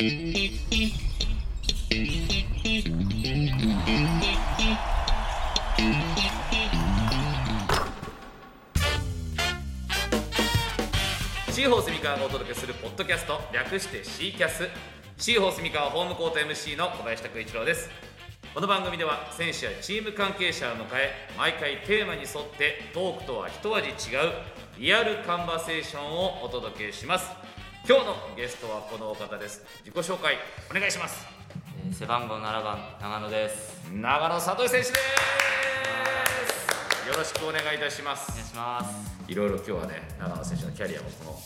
シーホースミカがお届けするポッドキャスト略してシーキャス。シーホースミカホームコート MC の小林拓一郎です。この番組では選手やチーム関係者を迎え毎回テーマに沿ってトークとは一味違うリアルカンバセーションをお届けします。今日のゲストはこのお方です。自己紹介お願いします。えー背番号7番長野です。長野聡選手です。よろしくお願いいたしまお願いすします。いろいろ今日はね長野選手のキャリアもこの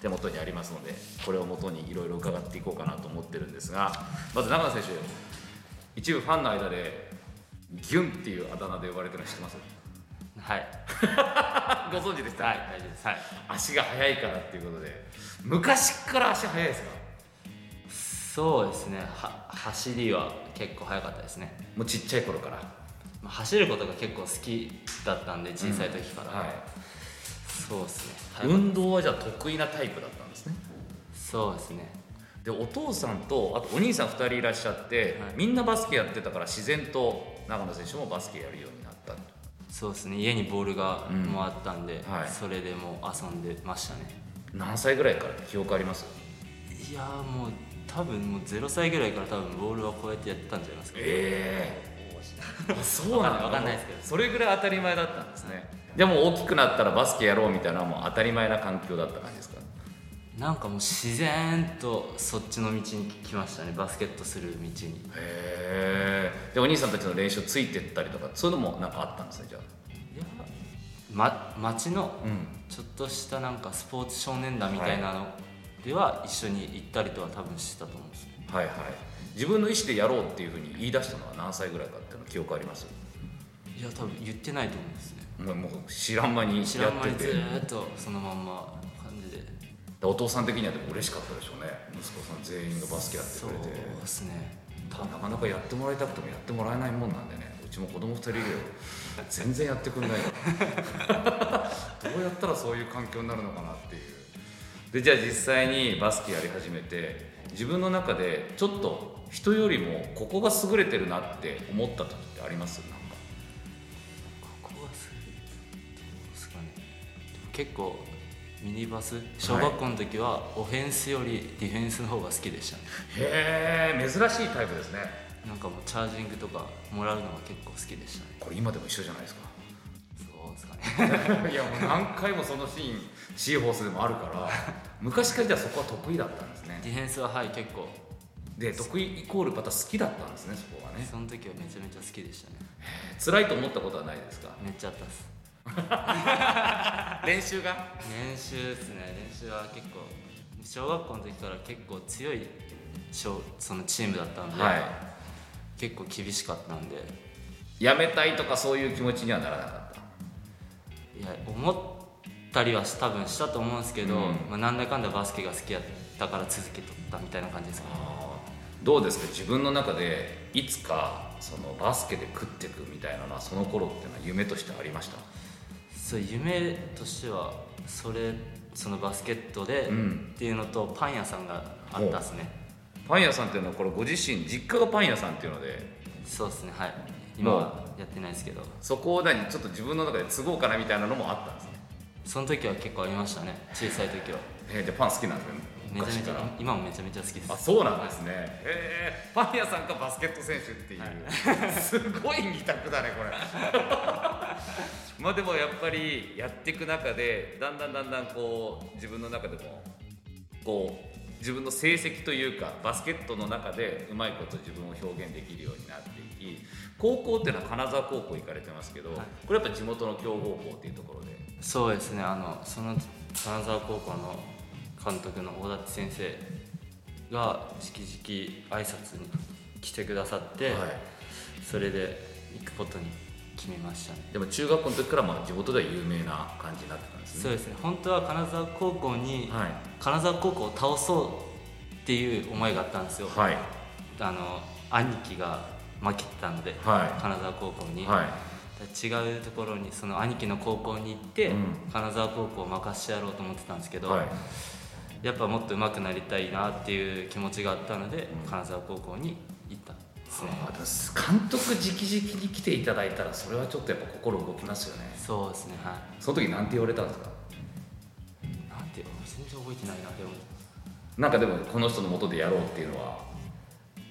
手元にありますのでこれをもとにいろいろ伺っていこうかなと思ってるんですがまず長野選手一部ファンの間でギュンっていうあだ名で呼ばれてるの知ってます？はい。ご存知でした、はい大丈夫です。はい。足が速いからっていうことで昔から足速いですか？そうですね。は走りは結構速かったですね。もうちっちゃい頃から？まあ走ることが結構好きだったんで小さい時から、はい。そうですね。運動はじゃあ得意なタイプだったんですね？たそうですね。でお父さんとあとお兄さん2人いらっしゃって、はい。みんなバスケやってたから自然と長野選手もバスケやるようになった。そうですね。家にボールがうん。もあったんで、はい。それでもう遊んでましたね何歳ぐらいから記憶あります？いやーもう多分もう0歳ぐらいから多分ボールはこうやってやってたんじゃないですかええ。あそうなんだ。わかんないですけど。それぐらい当たり前だったんですね。でも大きくなったらバスケやろうみたいなのはもう当たり前な環境だった感じですか？なんかもう自然とそっちの道に来ましたね。バスケットする道に。へえ。でお兄さんたちの練習ついてったりとかそういうのもなんかあったんですねじゃあま町のうん。ちょっとしたなんかスポーツ少年団みたいなのでは一緒に行ったりとは多分してたと思うんですね。はいはい。自分の意思でやろうっていうふうに言い出したのは何歳ぐらいかっていうの記憶あります？いや多分言ってないと思うんですね。もうもう知らん間に知やってて。らん間にずーっとそのまんま感じで。お父さん的にはでも嬉しかったでしょうね。息子さん全員がバスケやってそうくれて。ですね。なかなかやってもらいたくてもやってもらえないもんなんでね。うちも子供2人いるよ全然やってくれないから どうやったらそういう環境になるのかなっていう。でじゃあ実際にバスケやり始めて自分の中でちょっと人よりもここが優れてるなって思った時ってあります？なんかここがすごいどうですかね。結構ミニバス？小学校の時はオフェンスよりディフェンスの方が好きでしたね。へえ珍しいタイプですねなんかもうチャージングとかもらうのが結構好きでしたね。これ今でも一緒じゃないですか？そうですかね。いやもう何回もそのシーンシーホースでもあるから 昔からじゃあそこは得意だったんですね。ディフェンスははい結構で得意イコールまた好きだったんですねそこはね。その時はめちゃめちゃ好きでしたね。辛いと思ったことはないですか？めっちゃあったっす。練習が？練習ですね。練習は結構小学校の時から結構強い小そのチームだったんで、はい結構厳しかったんで。やめたいとかそういう気持ちにはならなかった？いや思ったりはし多分したと思うんですけど、うん。まあ、なんだかんだバスケが好きやったから続けとったみたいな感じですかね。どうですか？自分の中でいつかそのバスケで食っていくみたいなのはその頃っていうのは夢としてありました？そう夢としてはそれそのバスケットでうん。っていうのとパン屋さんがあったっすねパン屋さんっていうのはこれご自身実家がパン屋さんっていうのでそうですねはい。今はやってないですけど。そこを何ちょっと自分の中で都合かなみたいなのもあったんですね。その時は結構ありましたね小さい時は。えー、じゃあパン好きなんですねめちゃめちゃ今もめちゃめちゃ好きです。あそうなんですね。へえパン屋さんかバスケット選手っていう、すごい二択だねこれ。まあでもやっぱりやっていく中でだんだんだんだんこう自分の中でもこう自分の成績というかバスケットの中でうまいこと自分を表現できるようになっていき高校っていうのは金沢高校行かれてますけど、はい。これやっぱ地元の強豪校っていうところで。そうですね。あのその金沢高校の監督の大立先生が直々挨拶に来てくださって、はい。それで行くことに決めましたね。でも中学校の時からまあ地元では有名な感じになってたんですね。そうですね。本当は金沢高校に、はい。金沢高校を倒そうっていう思いがあったんですよ、はい。あの兄貴が負けてたので、はい。金沢高校に、はい。違うところにその兄貴の高校に行って、うん。金沢高校を任してやろうと思ってたんですけど、はい。やっぱもっと上手くなりたいなっていう気持ちがあったので、金沢高校に行ったですね。監督直々に来ていただいたらそれはちょっとやっぱ心動きますよね。そうですねはい。その時なんて言われたんですか？なんて全然覚えてないなでもなんかでもこの人のもとでやろうっていうのは。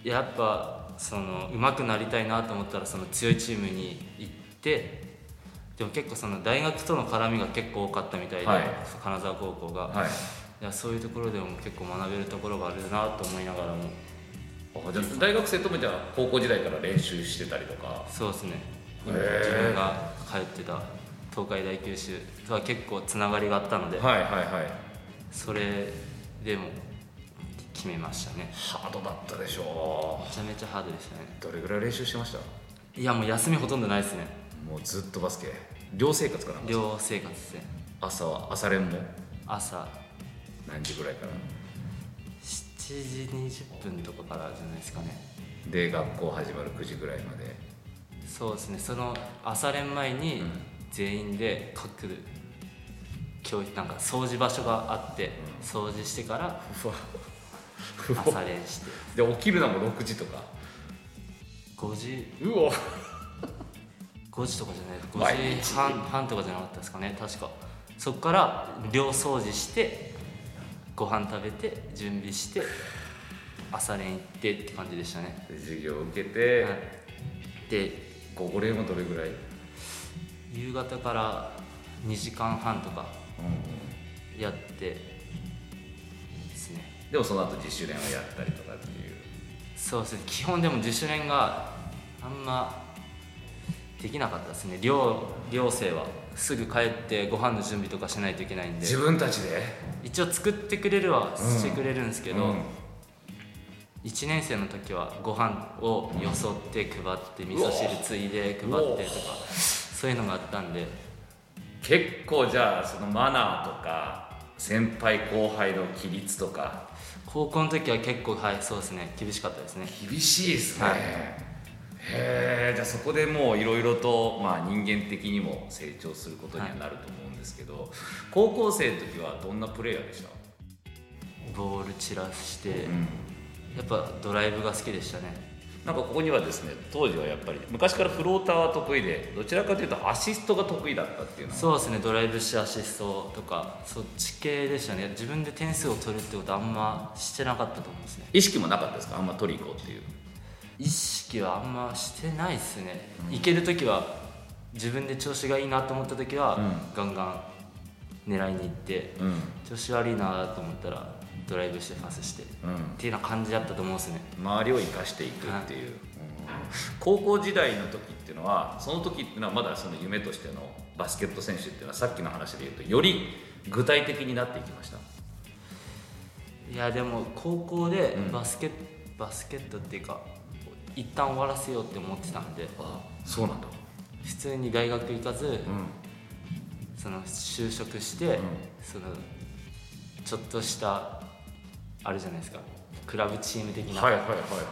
やっぱその上手くなりたいなと思ったらその強いチームに行ってでも結構その大学との絡みが結構多かったみたいで、はい。金沢高校が、はい。いやそういうところでも結構学べるところがあるなと思いながらも。あじゃあ大学生ともじゃあ高校時代から練習してたりとか？そうですね。へー。自分が通ってた東海大九州とは結構つながりがあったので、はいはいはい。それでも決めましたね。ハードだったでしょめちゃめちゃハードでしたね。うどれぐらい練習してました？いやもう休みほとんどないですね。もうずっとバスケ？寮生活かな寮生活ですね。朝は？朝練も？朝。何時ぐらいから？7時20分とかからじゃないですかね。で学校始まる9時ぐらいまで。そうですね。その朝練前にうん。全員で各教育なんか掃除場所があって掃除してから朝練して。で起きるのも6時とか。5時。うお。5時とかじゃ毎ない。日。5時半半とかじゃなかったですかね。確か。そこから寮掃除してご飯食べて準備して朝練行ってって感じでしたね、で授業を受けて、はい、で午後練はどれぐらい、夕方から2時間半とかやってですね。でもその後自主練をやったりとかっていう。そうですね。基本でも自主練があんまできなかったですね。寮寮生は。すぐ帰ってご飯の準備とかしないといけないんで。自分たちで？一応作ってくれるはしてくれるんですけど、うん。1年生の時はご飯をよそって配って味噌汁ついで配ってとかそういうのがあったんで。結構じゃあそのマナーとか先輩後輩の規律とか。高校の時は結構はいそうですね。厳しかったですね。厳しいですね、はいへえじゃあそこでもういろいろと、まあ、人間的にも成長することにはなると思うんですけど、高校生の時はどんなプレイヤーでした、ボール散らして、うん。やっぱドライブが好きでしたね。なんかここにはですね当時はやっぱり昔からフローターは得意でどちらかというとアシストが得意だったっていうのは。そうですねドライブしてアシストとかそっち系でしたね。自分で点数を取るってことはあんましてなかったと思うんですね。意識もなかったですか？あんま取り行こうっていう意識はあんましてないですね、いける時は自分で調子がいいなと思った時は、うん。ガンガン狙いに行ってうん。調子悪いなと思ったらドライブしてパスしてっうん。ていうような感じだったと思うんですね。周りを生かしていくっていう、うん。高校時代の時っていうのはその時っていうのはまだその夢としてのバスケット選手っていうのはさっきの話で言うとより具体的になっていきました？いやでも高校でうん。バスケ,、バスケットっていうか一旦終わらせようって思ってたんで。あそうなんだ。普通に大学行かず、うん。その就職して、うん。そのちょっとしたあるじゃないですか。クラブチーム的な、はいはいはい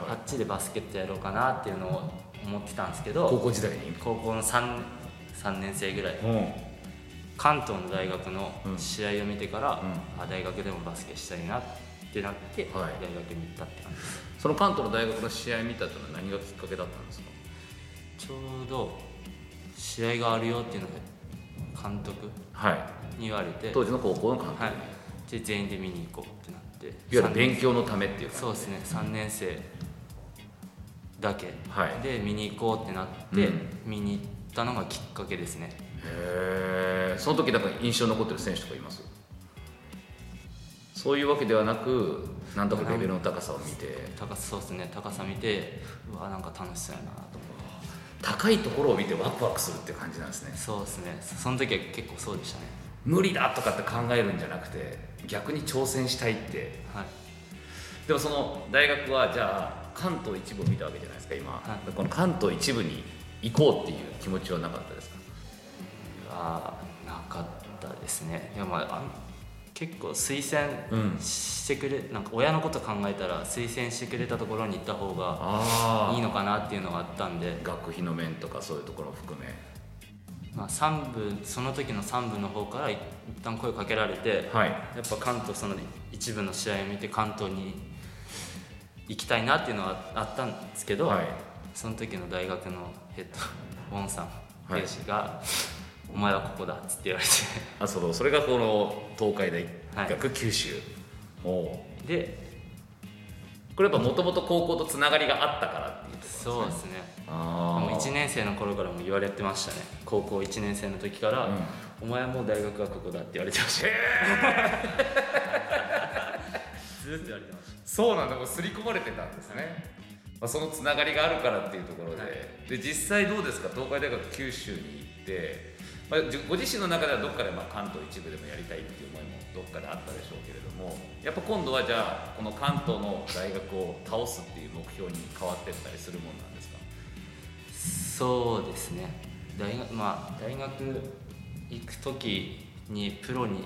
あはっちでバスケットやろうかなっていうのを思ってたんですけい高ど校時代に？高校の 3, 3年生ぐらい。うん。関東の大学のうん。試合を見てから、うあ大学でもバスケしたいなってなって、はい。大学に行ったって感じです。その関東の大学の試合見たっていうのは何がきっかけだったんですか？ちょうど試合があるよっていうので監督はい。に言われて当時の高校の監督、はい、で全員で見に行こうってなっていわゆる三勉強のためっていうそうですね。3年生だけ。はい。で見に行こうってなって、うん。見に行ったのがきっかけですね。へえその時なんか印象に残ってる選手とかいます？そういうわけではなくなんとかレベルの高さを見て。高さそうですね。高さ見てうわなんか楽しそうやなと高いところを見てワクワクするって感じなんですね。そうですね。その時は結構そうでしたね。無理だとかって考えるんじゃなくて逆に挑戦したいって。はい。でもその大学はじゃあ関東一部を見たわけじゃないですか今、はい。この関東一部に行こうっていう気持ちはなかったですか？はなかったですね。いやまああん結構推薦うん。してくれ、なんか親のこと考えたら推薦してくれたところに行った方があいいのかなっていうのがあったんで。学費の面とかそういうところを含め。まあ、3部その時の3部の方から一旦声かけられて、はい。やっぱ関東その一部の試合を見て関東に行きたいなっていうのはあったんですけど、はい。その時の大学のヘッドウォンさんはいお前はここだ」っつって言われて。あそのそれがこの東海大学九州、おおでこれやっぱもともと高校とつながりがあったからっていうところそうですね。あもうあ1年生の頃からも言われてましたね。高校1年生の時から、うん。お前はもう大学はここだ」って言われてました。ずっと言われてました。そうなんだ。もう刷り込まれてたんですね、まあ、そのつながりがあるからっていうところで,、はい。で実際どうですか？東海大学九州に行って、まあ、じご自身の中ではどっかでまあ関東一部でもやりたいっていう思いもどっかであったでしょうけれどもやっぱ今度はじゃあこの関東の大学を倒すっていう目標に変わってったりするもんなんですか？そうですね。大学まあ大学行く時にプロに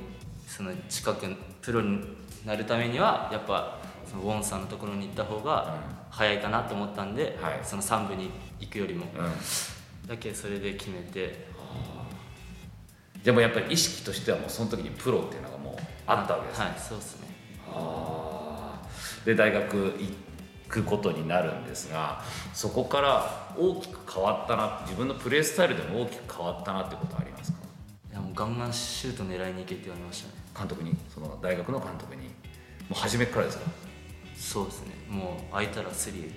その近くプロになるためにはやっぱそのウォンさんのところに行った方が早いかなと思ったんで、はい。その3部に行くよりも。うん。だけそれで決めてでもやっぱり意識としてはもうその時にプロっていうのがもうあったわけですね、はいそうですね。あー。で大学行くことになるんですがそこから大きく変わったな自分のプレースタイルでも大きく変わったなってことはありますか？いやもうガンガンシュート狙いに行けって言われましたね。監督にその大学の監督に。もう初めからですか？そうですね。もう空いたらスリー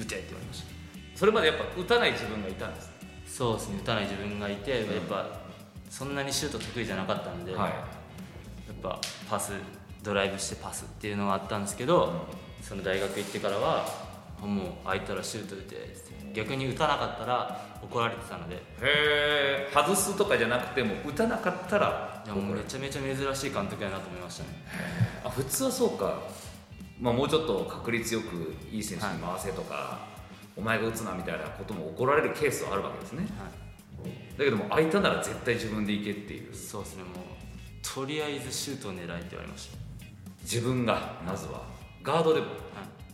打てって言われました。それまでやっぱ打たない自分がいたんですそうですね。打たない自分がいて、やっぱそんなにシュート得意じゃなかったんで、はい。やっぱパスドライブしてパスっていうのがあったんですけど、その大学行ってからはもう空いたらシュート打てって逆に打たなかったら怒られてたので。へえ外すとかじゃなくても打たなかったらいやもうめちゃめちゃ珍しい監督やなと思いましたね。あ普通はそうか、まあ、もうちょっと確率よくいい選手に回せとか、お前が打つなみたいなことも怒られるケースはあるわけですね。はだけども空いたなら絶対自分で行けっていう。い、そうですね。もうとりあえずシュートを狙いって言われました、自分がまずは。ガードでもはい、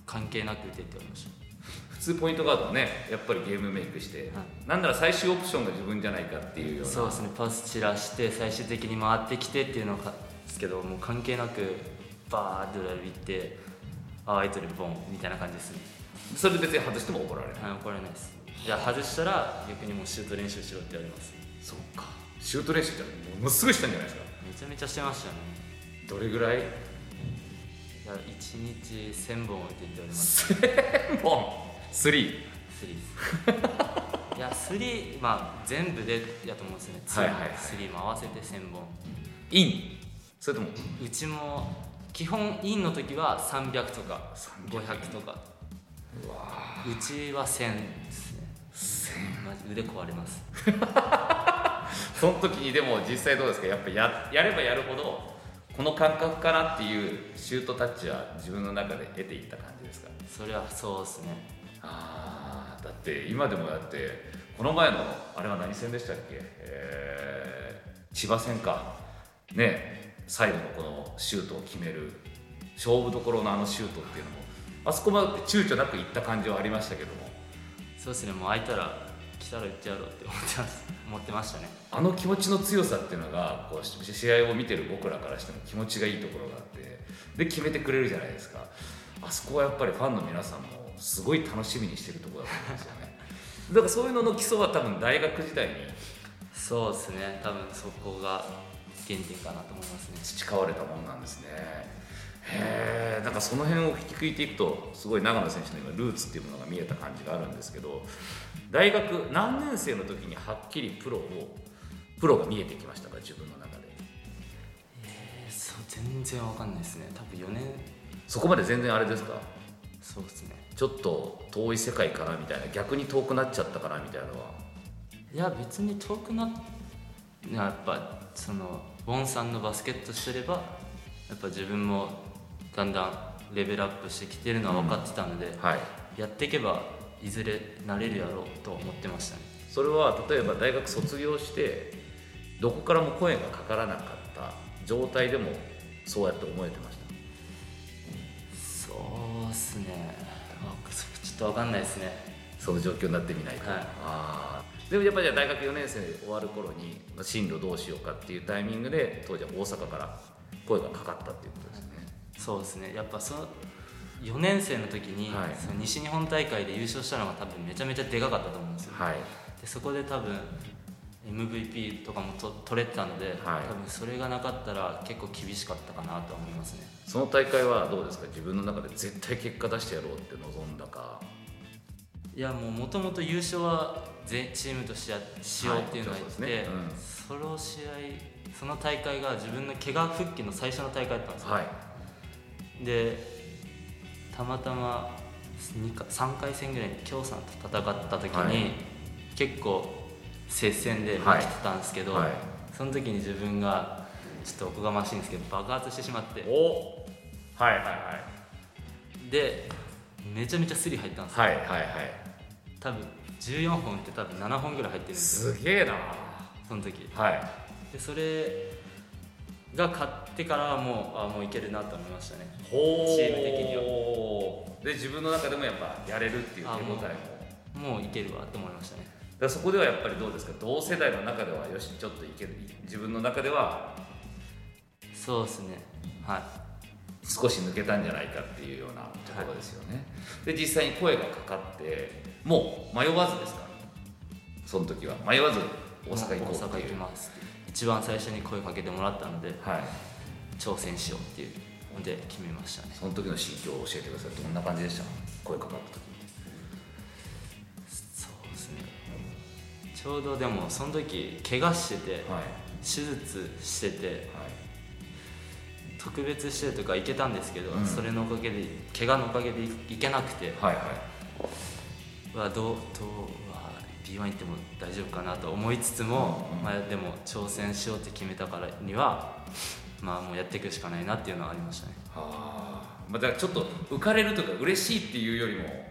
関係なく打てって言われました。普通ポイントガードはねやっぱりゲームメイクして、なんなら最終オプションが自分じゃないかっていうような。そうですね。パス散らして最終的に回ってきてっていうのがですけどもう関係なくバーッドライブ行ってああいつでボンみたいな感じですね。それで別に外しても怒られない、はい怒られないですじゃあ外したら逆にもうシュート練習しろって言われます。そうか。シュート練習ってものすごいしたんじゃないですか？めちゃめちゃしてましたね。どれぐらい？いや1日1000本打てって言われます。1000本！スリー？スリーです。いやスリーまあ全部でやと思うんですよね。はいはいはい。スリーも合わせて1000本。イン？それとも？うちも基本インの時は300とか500とか。うちは1000ですねマジ腕壊れます。その時にでも実際どうですか？やっぱややればやるほどこの感覚かなっていうシュートタッチは自分の中で得ていった感じですか？それはそうですね。ああだって今でもだってこの前のあれは何戦でしたっけ、えー千葉戦か。ね最後のこのシュートを決める勝負どころのあのシュートっていうのもあそこまで躊躇なくいった感じはありましたけどもそうですねもう空いたら来たら打ってやろうって思ってます。思ってましたね。あの気持ちの強さっていうのがこうし試合を見てる僕らからしても気持ちがいいところがあってで決めてくれるじゃないですか。あそこはやっぱりファンの皆さんもすごい楽しみにしてるところだと思うんですよね。だからそういうのの基礎は多分大学時代にそうですね。多分そこが原点かなと思いますね。培われたものなんですねへえなんかその辺を聞き食いていくとすごい長野選手の今ルーツっていうものが見えた感じがあるんですけど大学何年生の時にはっきりプロをプロが見えてきましたか自分の中で？えーそう全然わかんないですね。多分4年。そこまで全然あれですか？そうですね。ちょっと遠い世界かなみたいな逆に遠くなっちゃったかなみたいなのは？いや別に遠くなっやっぱそのウォンさんのバスケットしてればやっぱ自分もだんだんレベルアップしてきてるのは分かってたので、はい。やっていけばいずれなれるやろうと思ってましたね。それは例えば大学卒業してどこからも声がかからなかった状態でもそうやって思えてました？そうっすね。ちょっと分かんないですね。その状況になってみないと、はい。あー。でもやっぱり大学4年生終わる頃にまあ進路どうしようかっていうタイミングで当時は大阪から声がかかったっていうことです。ねそうですね。やっぱその4年生の時に、はい。その西日本大会で優勝したのが多分めちゃめちゃでかかったと思うんですよ、はい。でそこで多分 MVP とかもと取れてたので、はい。多分それがなかったら結構厳しかったかなとは思いますね。その大会はどうですか？自分の中で絶対結果出してやろうって望んだか。いやもうもともと優勝は全チームとしてやしようっていうのを言って、はいその試合その大会が自分の怪我復帰の最初の大会だったんですよ、はいでたまたま2か3回戦ぐらいに京さんと戦った時に、はい。結構接戦で負けてたんですけど、はい。その時に自分がちょっとおこがましいんですけど爆発してしまって。お。はいはいはい。でめちゃめちゃスリ入ったんですよ。はいはいはい。多分14本って多分7本ぐらい入ってるんですよ。すげえな。その時。はい。でそれが勝ってからはもうあもういけるなと思いましたね。ほチーム的には。で自分の中でもやっぱやれるっていう手応えも。あもういけるわと思いましたね。だからそこではやっぱりどうですか？同世代の中ではよしちょっといける。自分の中では。そうですね。はい。少し抜けたんじゃないかっていうようなところですよね、で実際に声がかかってもう迷わずですか？その時は。迷わず大阪行こう大阪っていう。行きます一番最初に声かけてもらったのではい。挑戦しようっていうので決めましたね。その時の心境を教えてください。どんな感じでした？声かかった時。そうですね。ちょうどでもその時怪我しててはい。手術しててはい。特別指定とか行けたんですけど、うん。それのおかげで怪我のおかげで行けなくて。はいはい。はどうどうは B1 行っても大丈夫かなと思いつつも、まあ、でも挑戦しようって決めたからにはまあもうやっていくしかないなっていうのはありましたね。はあ、まあ、だからちょっと浮かれるとか嬉しいっていうよりも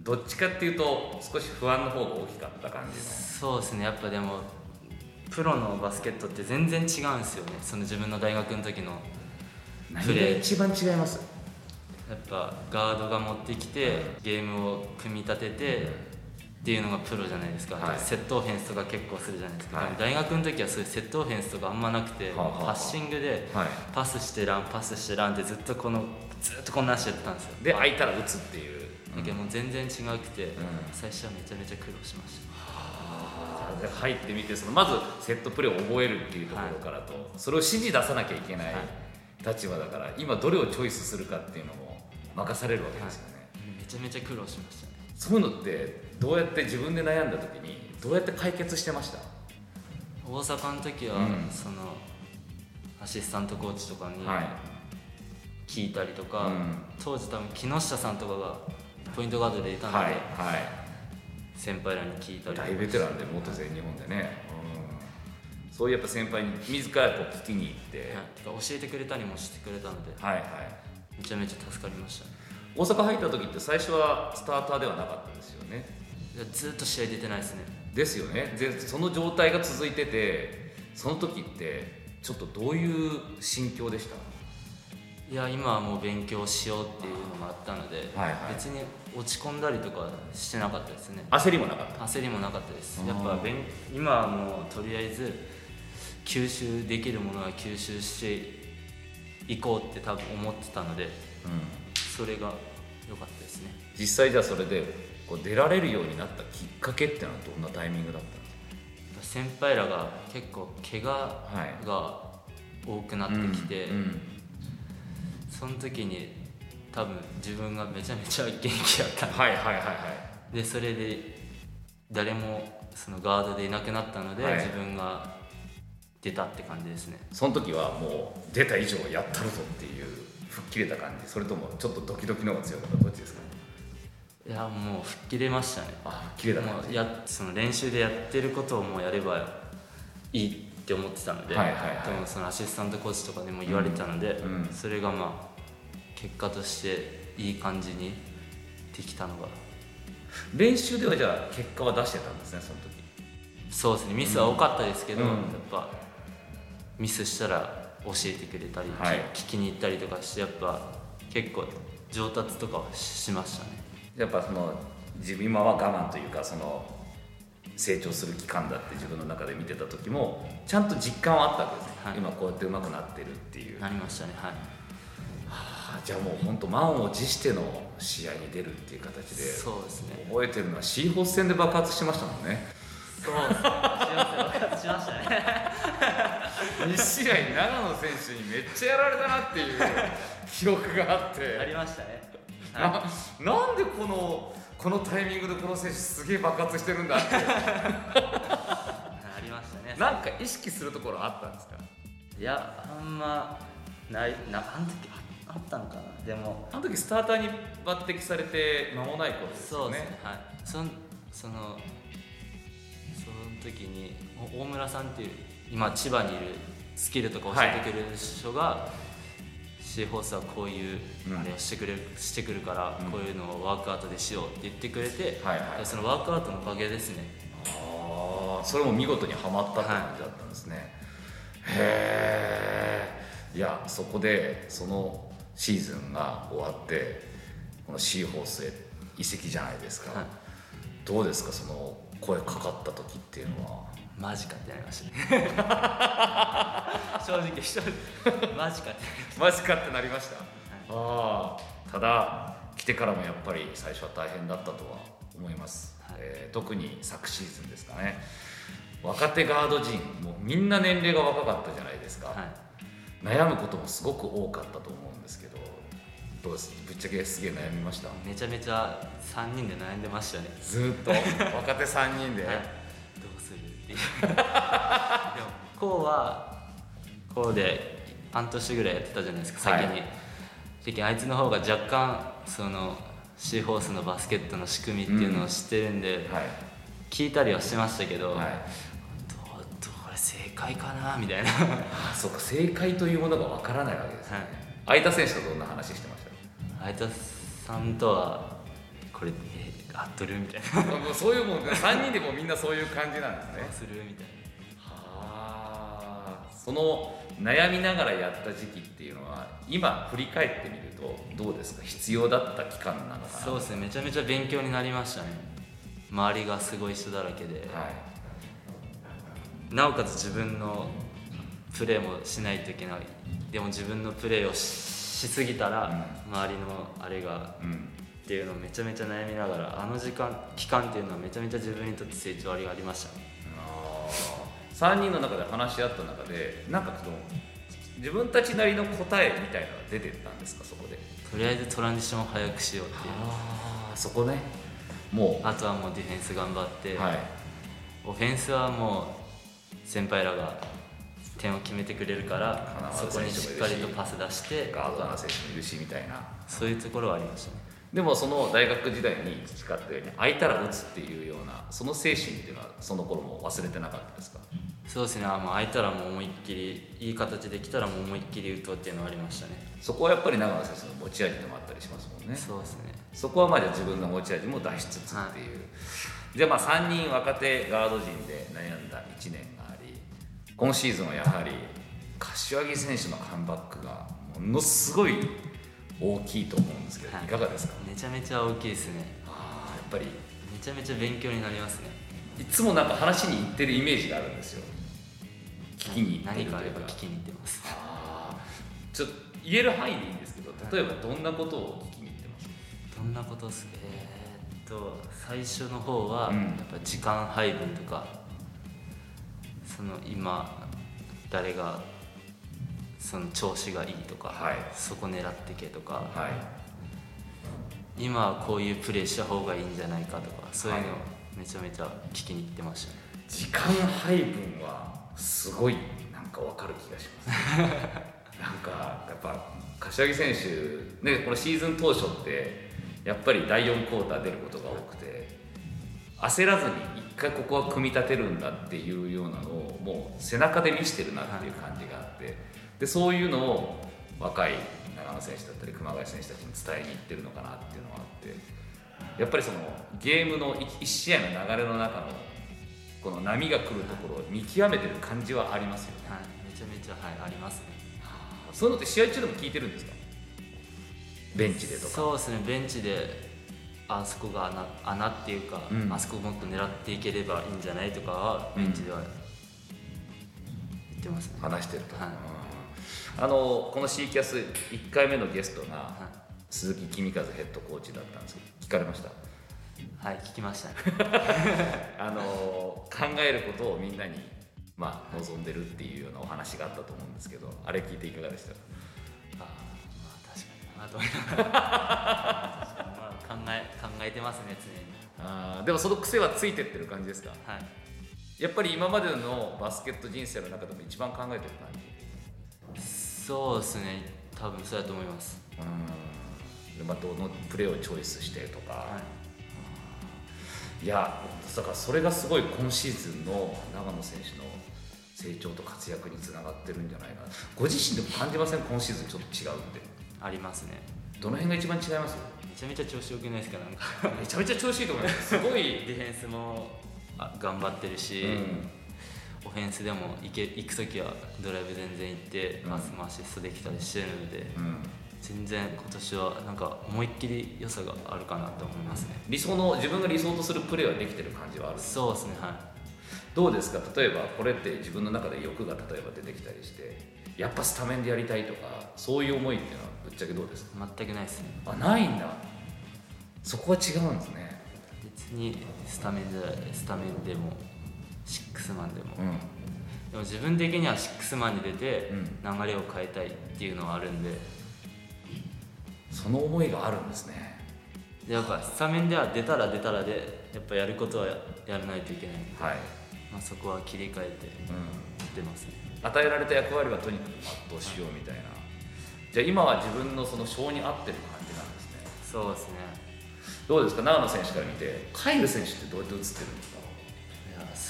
どっちかっていうと少し不安の方が大きかった感じの。そうですね。やっぱでもプロのバスケットって全然違うんですよね。その自分の大学の時の何プレー。が一番違います？やっぱガードが持ってきてゲームを組み立ててっていうのがプロじゃないですか、はい。セットオフェンスとか結構するじゃないですか、はい。大学の時はそういうセットオフェンスとかあんまなくて、はあはあはあ。パッシングではい。パスしてランパスしてランってずっとこのずっとこんなんしてやってたんですよ。で空いたら打つっていう、だけどもう全然違くて、ん。最初はめちゃめちゃ苦労しました。入ってみてそのまずセットプレーを覚えるっていうところからと、それを指示出さなきゃいけないはい。立場だから今どれをチョイスするかっていうのも任されるわけですよね、めちゃめちゃ苦労しましたね。そういうのってどうやって自分で悩んだ時にどうやって解決してました？大阪の時は、うん。そのアシスタントコーチとかにはい。聞いたりとか、うん。当時多分木下さんとかがポイントガードでいたので、はいは先輩らに聞いたいりとか大ベテランで元全日本でね、うん、そういうやっぱ先輩に自らこう聞きに行って、教えてくれたりもしてくれたのではいはい。めちゃめちゃ助かりましたね。大阪入った時って最初はスターターではなかったですよねずっと試合出てないですね。ですよね。でその状態が続いててその時ってちょっとどういう心境でした？いや今はもう勉強しようっていうのもあったので、はいはい。別に落ち込んだりとかしてなかったですね。焦りもなかった？焦りもなかったです。やっぱ勉今はもうとりあえず吸収できるものは吸収していこうって多分思ってたのでうん。それが良かったですね。実際じゃあそれでこう出られるようになったきっかけってのはどんなタイミングだったんですか？先輩らが結構怪我はいが多くなってきて、うんうん。その時に多分自分がめちゃめちゃ元気だったはいはいはいはい。でそれで誰もそのガードでいなくなったので、はい。自分が出たって感じですね。その時はもう出た以上やったるぞっていう吹っ切れた感じ。それともちょっとドキドキの方が強かった？どっちですか？いやもう吹っ切れましたね。あ吹っ切れたもうやその練習でやってることをもうやればいいって思ってたので、はいはいはい。でもそのアシスタントコーチとかにも言われてたので、うんうん。それがまあ結果としていい感じにできたのが。練習ではじゃあ結果は出してたんですねその時。そうですね。ミスは多かったですけど、うん。やっぱミスしたら教えてくれたり、はい。き聞きに行ったりとかしてやっぱ結構上達とかはしましたねやっぱその自分今は我慢というかその成長する期間だって自分の中で見てた時もちゃんと実感はあったわけですね、はい。今こうやって上手くなってるっていう、なりましたね。はい。はあじゃあもう本当満を持しての試合に出るっていう形でそうですね。覚えてるのはシーホース戦で爆発してましたもんね。そう。ですね爆発しましたね。2試合長野選手にめっちゃやられたなっていう記憶があって。ありましたねな。なんでこのこのタイミングでこの選手すげえ爆発してるんだって。ありましたね。なんか意識するところあったんですか？いやあんまないなあの時ああったのかな。でもあの時スターターに抜擢されて間もない頃ですよね。そうですねはい。そんそのその時にお大村さんっていう今千葉にいるスキルとか教えてくれる人が、シーホースはこういううん。あれをしてくれる、してくるから、うん。こういうのをワークアウトでしようって言ってくれて、はいはい。そのワークアウトのおかげですね。ああそれも見事にはまったって感じだったんですね、へえいやそこでそのシーズンが終わってこのシーホースへ移籍じゃないですか、はい。どうですかその声かかった時っていうのはマジかってなりましたね。正直正直マジかってマジかってなりました、ああただ来てからもやっぱり最初は大変だったとは思います、はい。えー特に昨シーズンですかね。若手ガード陣もうみんな年齢が若かったじゃないですか、はい。悩むこともすごく多かったと思うんですけどどうです？ぶっちゃけすげえ悩みました？めちゃめちゃ3人で悩んでましたね。ずーっと？若手3人で、はい、こうはこうで半年ぐらいやってたじゃないですか先に、はいであいつの方が若干そのシーホースのバスケットの仕組みっていうのを知ってるんで、はい。聞いたりはしてましたけど、はい。どうどうこれ正解かなみたいな。あそうか正解というものがわからないわけですね、はい。相田選手とどんな話してました？相田さんとはこれえ合っとるみたいな。もうそういうもん3人でもみんなそういう感じなんですね。するみたいはあ。その悩みながらやった時期っていうのは今振り返ってみるとどうですか？必要だった期間なのかな？なそうですね。めちゃめちゃ勉強になりましたね。周りがすごい人だらけで、はい。なおかつ自分のプレーもしないといけない。でも自分のプレーをししすぎたら、周りのあれがうんっていうのをめちゃめちゃ悩みながらあの時間期間っていうのはめちゃめちゃ自分にとって成長ありがありました。ねあー。3人の中で話し合った中でなんかその自分たちなりの答えみたいなのが出てたんですかそこで？とりあえずトランジションを早くしようっていう。ああそこね。もう。あとはもうディフェンス頑張って、はい。オフェンスはもう先輩らが点を決めてくれるから花そ丸こにしっかりとパス出してガードナー選手もいるしみたいな。そういうところはありましたねでもその大学時代に培ったように空いたら打つっていうようなその精神っていうのはその頃も忘れてなかったですか？そうですね。あもう空いたらもう思いっきりいい形できたらもう思いっきり打とうっていうのはありましたね。そこはやっぱり長野選手の持ち味でもあったりしますもんね。そうですね。そこはまあじゃあ自分の持ち味も出しつつっていう、じゃあまあ3人若手ガード陣で悩んだ1年があり今シーズンはやはり柏木選手のカムバックがものすごい大きいと思うんですけど、はい。い、かがですか？めちゃめちゃ大きいですね。あーやっぱり。めちゃめちゃ勉強になりますね。いつもなんか話に行ってるイメージがあるんですよ。聞きに何かあれば聞きに行ってます。あー。ちょっと言える範囲でいいんですけど例えばどんなことを聞きに行ってます？どんなことっすえー、っと最初の方は、うん。やっぱ時間配分とかその今誰がその調子がいいとか、はい。そこ狙ってけとか、はい。今はこういうプレーした方がいいんじゃないかとかそういうのめちゃめちゃ聞きに行ってました。ね時間配分はすごいなんかわかる気がします。なんかやっぱ柏木選手、ね、このシーズン当初ってやっぱり第4クォーター出ることが多くて焦らずに一回ここは組み立てるんだっていうようなのをもう背中で見せてるなっていう感じがあってでそういうのを若い長野選手だったり熊谷選手たちに伝えに行ってるのかなっていうのがあってやっぱりそのゲームの1試合の流れの中のこの波が来るところを見極めてる感じはありますよね。はい。めちゃめちゃはいありますね。そういうのって試合中でも聞いてるんですか？ベンチでとか。そうですね。ベンチであそこが穴穴っていうか、うん。あそこもっと狙っていければいいんじゃないとかはベンチでは言ってますね、話してると、はい。うんあのこの C キャス1回目のゲストがは鈴木公和ヘッドコーチだったんですけど聞かれました？い、はい、聞きました。ね あの考えることをみんなに、まあ、望んでるっていうようなお話があったと思うんですけどあれ聞いていかがでした？あーまあ確かになと まあ考え考えてますね常に。あーでもその癖はついてってる感じですか？はい。やっぱり今までのバスケット人生の中でも一番考えてる感じ？そうですね。多分そうだと思います。うん。でまあどのプレーをチョイスしてとか、はい。い、やだからそれがすごい今シーズンの長野選手の成長と活躍につながってるんじゃないかな。ご自身でも感じません？今シーズンちょっと違うってありますね。どの辺が一番違います？めちゃめちゃ調子よくないですか？なんか。めちゃめちゃ調子いいと思います。すごい、ディフェンスもあ頑張ってるし、うんオフェンスでも行け行く時はドライブ全然行ってうんパスもアシストできたりしてるので、うん、全然今年はなんか思いっきり良さがあるかなと思いますね。理想の自分が理想とするプレーはできてる感じはあるそうですねはい。どうですか？例えばこれって自分の中で欲が例えば出てきたりしてやっぱスタメンでやりたいとかそういう思いっていうのはぶっちゃけどうですか？全くないですね。あないんだ。そこは違うんですね。別にスタメンじゃないスタメンでもシックスマンでも、うん。でも自分的にはシックスマンに出てうん。流れを変えたいっていうのはあるんで。その思いがあるんですね。でやっぱスタメンでは出たら出たらでやっぱやることはややらないといけないんで、はい、まあ、そこは切り替えてうん、出ますね。与えられた役割はとにかく全うしようみたいなじゃあ今は自分のその性に合ってる感じなんですねそうですねどうですか長野選手から見てカイル選手ってどうやって映ってるんですか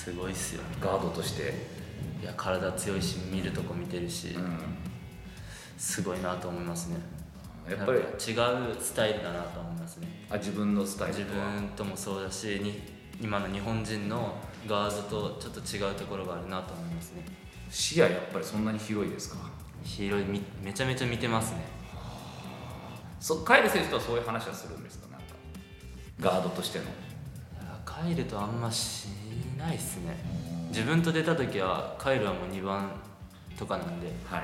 すごいっすよ。ガードとして、いや体強いし見るとこ見てるし、うん、すごいなと思いますね。やっぱり。違うスタイルだなと思いますね。あ自分のスタイル自分ともそうだしに今の日本人のガードとちょっと違うところがあるなと思いますね。視野やっぱりそんなに広いですか？広いみめちゃめちゃ見てますね。そカイル選手とはそういう話はするんですか？なんかガードとしての。カイルとあんましないっすね。自分と出た時はカイルはもう2番とかなんで。はい。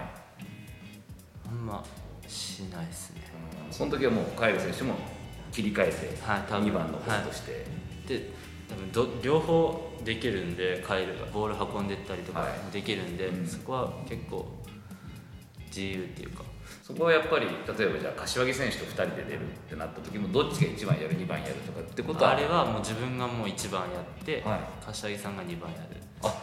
あんましないっすね。その時はもうカイル選手も切り替えてはい多分。2番のポスとして、で多分ど両方できるんでカイルが。ボール運んでったりとかできるんで、うん。そこは結構自由っていうかそこはやっぱり例えばじゃあ柏木選手と2人で出るってなった時もどっちが1番やる？2番やるとかってことはあれはもう自分がもう1番やって、はい。柏木さんが2番やる。あも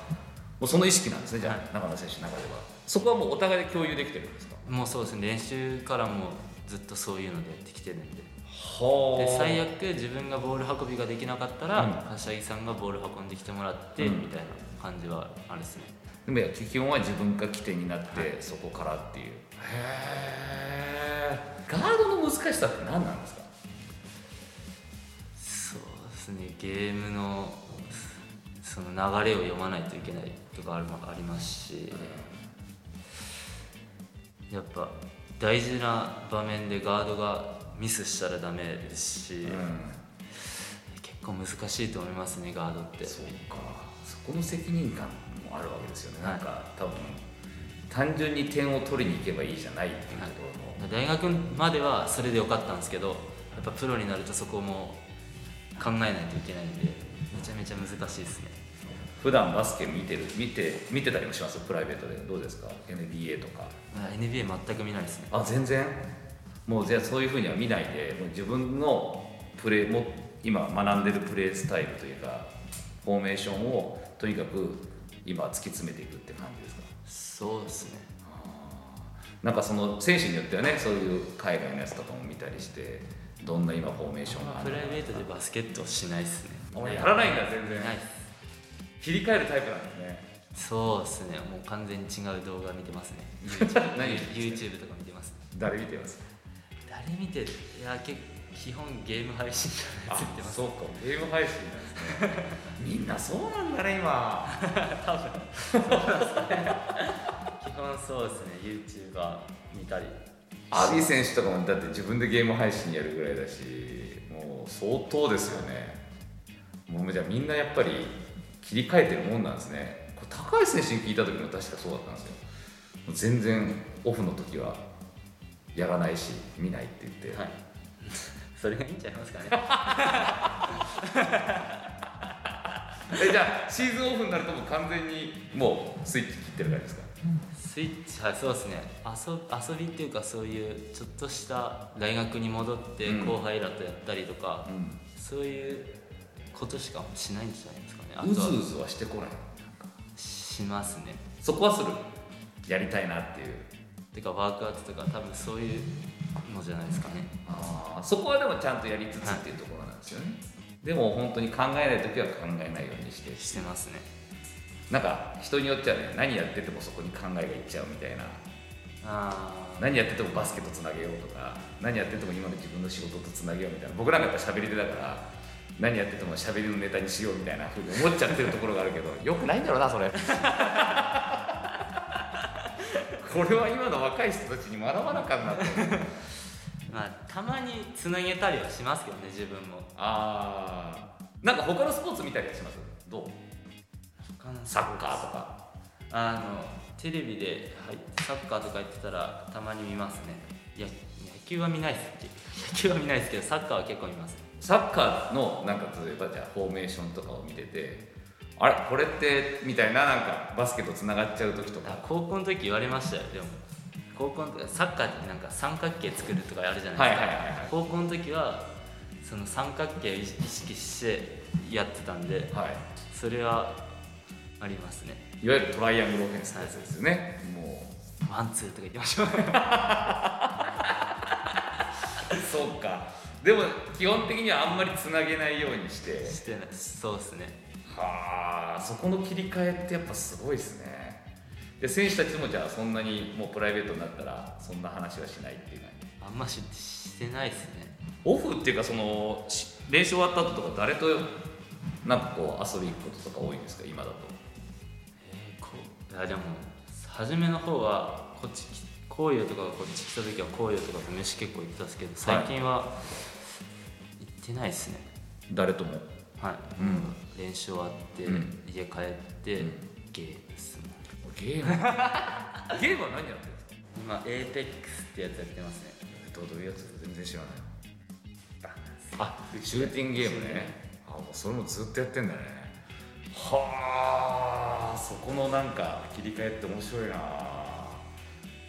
うその意識なんですねじゃあ、はい。長野選手の中では。そこはもうお互いで共有できてるんですか？もうそうですね。練習からもずっとそういうのでやってきてるんで。はで最悪自分がボール運びができなかったら、うん。柏木さんがボール運んできてもらって、うん。みたいな感じはあるですね。でもいや基本は自分が起点になって、そこからっていうへえガードの難しさって何なんですか？そうですね。ゲームのその流れを読まないといけないとかあるありますし。やっぱ大事な場面でガードがミスしたらダメですし、結構難しいと思いますねガードって。そうか。そこの責任感もあるわけですよね、はいなんか多分単純に点を取りに行けばいいじゃないっていうところの、大学まではそれでよかったんですけどやっぱプロになるとそこも考えないといけないんでめちゃめちゃ難しいですね。普段バスケ見てる見て見てたりもします？プライベートで。どうですか？NBA とか。あ NBA 全く見ないですね。あ全然？もうじゃあそういうふうには見ないでもう自分のプレーも今学んでるプレースタイルというかフォーメーションをとにかく今突き詰めていくって感じですか？そうですね。なんかその選手によってはねそういう海外のやつとかも見たりしてどんな今フォーメーションがあプるライベートでバスケットしないですね。やらないんだ全然。ないっ切り替えるタイプなんですね。すそうですね。もう完全に違う動画見てますね。何 YouTube とか見てます。誰見てます？誰見てる？いや結基本ゲーム配信者のやつ見てますそうか。ゲーム配信なんですね。みんなそうなんだね。今基本そうですね YouTuber 見たり。アビー選手とかもだって自分でゲーム配信やるぐらいだしももう相当ですよね。もうじゃあみんなやっぱり切り替えてるもんなんですね。これ高橋選手に聞いた時も確かそうだったんですよ。全然オフの時はやらないし見ないって言って、はいそれがいいんちゃいますかね。えじゃあシーズンオフになるともう完全にもうスイッチ切ってる感じですか？スイッチはいそうですね。遊遊びっていうかそういうちょっとした大学に戻ってうん。後輩らとやったりとか、うん。そういうことしかしないんじゃないですかね。あうずうずはしてこない？しますね。そこはする？やりたいなっていう。てかワークアウトとか多分そういうのじゃないですかねそこはでもちゃんとやりつつっていうところなんですよね、でも本当に考えない時は考えないようにして。してますね。なんか人によってはね何やっててもそこに考えがいっちゃうみたいな。あ何やっててもバスケとつなげようとか何やってても今の自分の仕事とつなげようみたいな。僕なんかやっぱ喋り手だから何やってても喋りのネタにしようみたいなふうに思っちゃってるところがあるけどよくないんだろうなそれ。これは今の若い人たちに学ばなかんなってまあたまにつなげたりはしますけどね自分も。ああなんか他のスポーツ見たりはします？どう？サッカーとか。あのテレビで、はい、サッカーとかやってたらたまに見ますね。や野球は見ないです野球は見ないですけどサッカーは結構見ます。サッカーのなんか例えばじゃあフォーメーションとかを見ててあれ？これってみたいななんかバスケとつながっちゃう時とあか高校の時言われましたよでも高校の時サッカーってなんか三角形作るとかあるじゃないですか、はいはいはいはい。高校の時はその三角形を意識してやってたんではい。それはありますね。いわゆるトライアングルオフェンスってやつですよね、もワンツーとか言ってました。う そうか。でも基本的にはあんまりつなげないようにして。してない。そうですね。はあそこの切り替えってやっぱすごいですねで選手たちもじゃあそんなにもうプライベートになったらそんな話はしないっていう感じ。あんまししてないですね。オフっていうかそのし練習終わった後とか誰となんかこう遊び行くこととか多いんですか？今だと。えーこういやでも初めの方はこっちき紅葉とかがこっち来た時は紅葉とかと飯結構行ってたんですけど最近は行ってないですね。誰とも？はい、うん。練習終わって、うん。家帰って、うん。ゲームですねゲーム。ゲームは何やってるんですか今 APEX ってやつやってますね。どういうやつ全然知らないあシューティングゲームね。あもうそれもずっとやってんだね。はあそこのなんか切り替えって面白いな。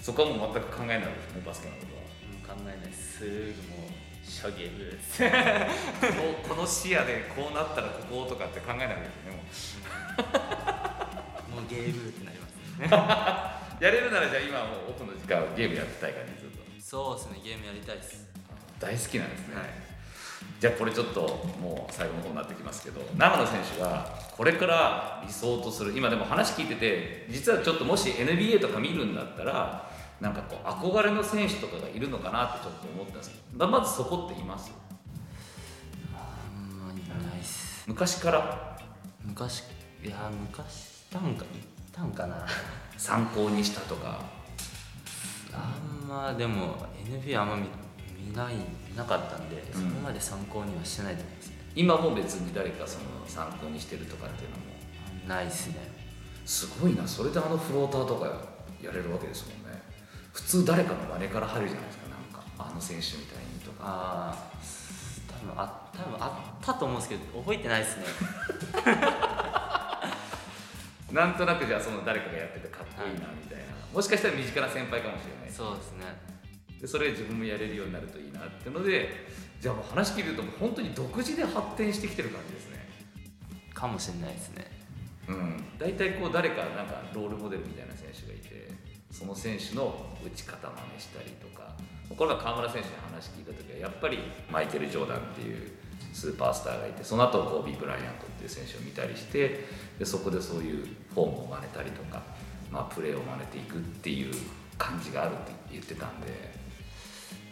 そこはもう全く考えないですねバスケのことは。考えない。すぐもう初ゲームですこうこの視野でこうなったらこことかって考えないわけですねもう。もうゲームってなりますね。やれるならじゃあ今はもうオフの時間はゲームやってたい感じずっとそうですねゲームやりたいです。大好きなんですね、じゃあこれちょっともう最後の方になってきますけど長野選手がこれから理想とする今でも話聞いてて実はちょっともし NBA とか見るんだったらなんかこう憧れの選手とかがいるのかなってちょっと思ったんですけどままずそこっています？あんまりないっす。昔から？昔いや昔いたんかいたんかな。参考にしたとか。あんまでも NBA あんま見見ない見なかったんで、そこまで参考にはしてないと思いますね。今も別に誰かその参考にしてるとかっていうのも。ないっすね。すごいな。それであのフローターとかやれるわけですもんね。普通誰かの真似から入るじゃないですか。なんかあの選手みたいにとか。ああ多分あ多分あったと思うんですけど覚えてないですね なんとなくじゃあその誰かがやっててかっこいいなみたいな、もしかしたら身近な先輩かもしれない。そうですね。でそれ自分もやれるようになるといいなっていうのでじゃあもう話聞いてるともう本当に独自で発展してきてる感じですね。かもしれないですね。うん。大体こう誰かなんかロールモデルみたいな選手がいてその選手の打ち方真似したりとかこれは河村選手に話聞いた時はやっぱりマイケル・ジョーダンっていうスーパースターがいてその後コービー・ブライアントっていう選手を見たりしてでそこでそういうフォームを真似たりとか、まあ、プレーを真似ていくっていう感じがあるって言ってたんで。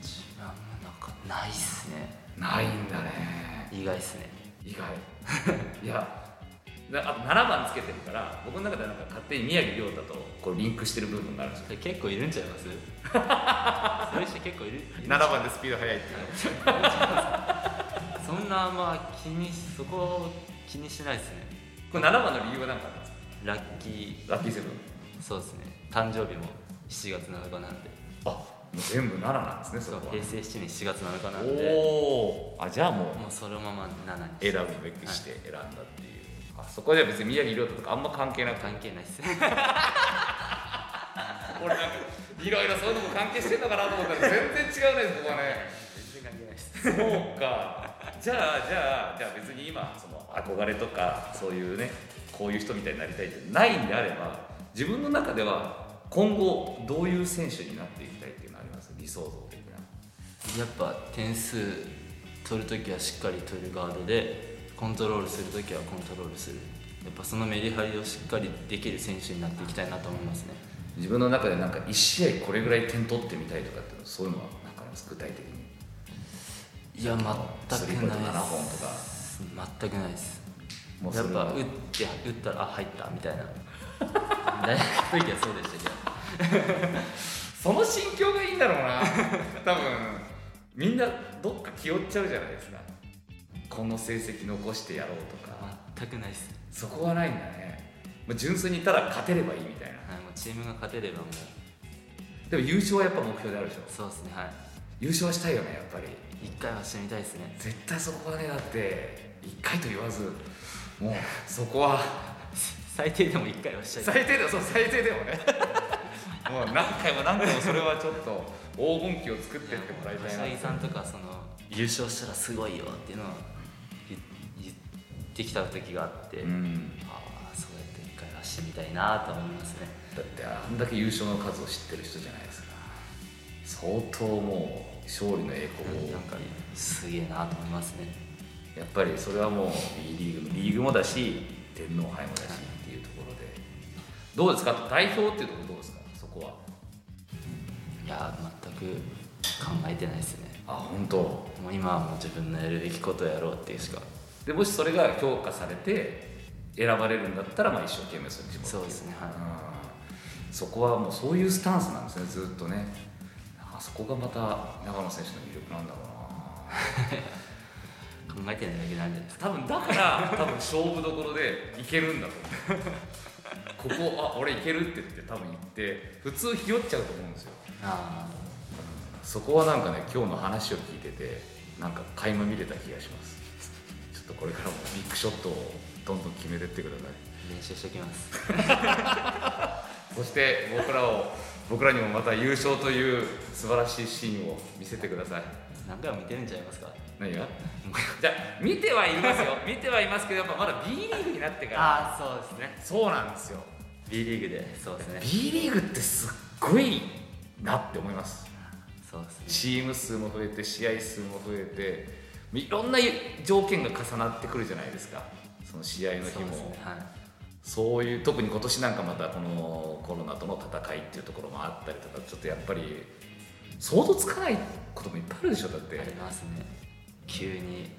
自分もなんかないっすね。ないんだね。意外っすね。意外。いやだあと7番つけてるから僕の中でなんか勝手に宮城亮太とこうリンクしてる部分があるんですよ。結構いるんちゃいます？そういう人結構いるいる7番でスピード速いっていう そそんなまあ気にそこ気にしないですね。これ7番の理由は何かあるんですか？ラッキー。ラッキーセブン。そうですね。誕生日も7月7日なんで。あもう全部7なんですねそそうこは平成7年7月7日なんで。おおあじゃあもうもうそのまま7に選ぶべくして選んだっていう、あそこでは別に宮城亮太とかあんま関係なく。関係ないっす。俺なんかいろいろそういうのも関係してんのかなと思ったら全然違うねここはね。全然関係ないっす。そうかじゃあじゃあじゃあ別に今その憧れとかそういうねこういう人みたいになりたいってないんであれば自分の中では今後どういう選手になっていきたいっていうのはあります？理想像的な。やっぱ点数取るときはしっかり取るガードでコントロールするときはコントロールする。やっぱそのメリハリをしっかりできる選手になっていきたいなと思いますね。自分の中でなんか1試合これぐらい点取ってみたいとかっていうのそういうのはなんかあります？具体的にいや全くないポイント7本とかです全くないですやっぱ打って打ったらあ入ったみたいな。大学の時はそうでしたけど。その心境がいいんだろうな。多分みんなどっか気負っちゃうじゃないですか。この成績残してやろうとか。全くないです、そこはないんだね。まあ純粋にただ勝てればいいみたいな。はい、もうチームが勝てればもう。でも優勝はやっぱ目標であるでしょ。そうですねはい。優勝はしたいよねやっぱり一回はしてみたいですね。絶対そこはねだって。1回と言わず。もう。そこは最低でも一回はしちゃいたい。最低でもそう最低でもね。もう何回も何回もそれはちょっと黄金期を作ってってもらいたいな柏木さんとかその優勝したらすごいよっていうのを言言ってきた時があって、うん。ああそうやって一回はしてみたいなと思いますね。だってあんだけ優勝の数を知ってる人じゃないですか。相当もう勝利の栄光を。なんかすげえなと思いますね。やっぱりそれはもう B リーグリーグもだし天皇杯もだしっていうところで。どうですか？代表っていうところどうですか？そこは。いや全く考えてないですね。あ本当？もう今はもう自分のやるべきことをやろうっていうしか。でもしそれが評価されて選ばれるんだったらまあ一生懸命それに絞るそうですねはい。うんそこはもうそういうスタンスなんですねずっとねあそこがまた長野選手の魅力なんだろうな。考えてないだけなんじゃない？ですか多分だから多分勝負どころでいけるんだと思う。ここあ俺いけるって言って多分言って普通ひよっちゃうと思うんですよ。あそこはなんかね今日の話を聞いててなんか垣間見れた気がします。ちょっとこれからもビッグショットをどんどん決めてってください。あ練習しておきます そして僕らを僕らにもまた優勝という素晴らしいシーンを見せてください。何回も見てるんちゃいますか？何が？じゃあ見てはいますよ。見てはいますけどやっぱまだ B リーグになってから。ああそうですね。そうなんですよ。B リーグで。そうですね。B リーグってすっごいなって思います。そうですね。チーム数も増えて試合数も増えていろんな条件が重なってくるじゃないですか。その試合の日も。ね。はいそういう特に今年なんかまたこのコロナとの戦いっていうところもあったりとかちょっとやっぱり想像つかないこともいっぱいあるでしょだって。ありますね。急に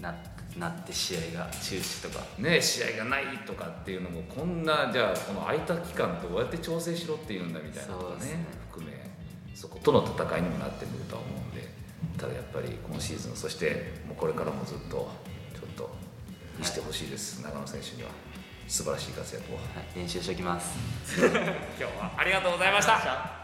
ななって試合が中止とか。ね試合がないとかっていうのもこんなじゃあこの空いた期間どうやって調整しろっていうんだみたいなことねね。含めそことの戦いにもなってくるとは思うんでただやっぱり今シーズンそしてもうこれからもずっとちょっと見せてほしいです、長野選手には素晴らしい活躍を。はい、練習しておきます。今日はありがとうございました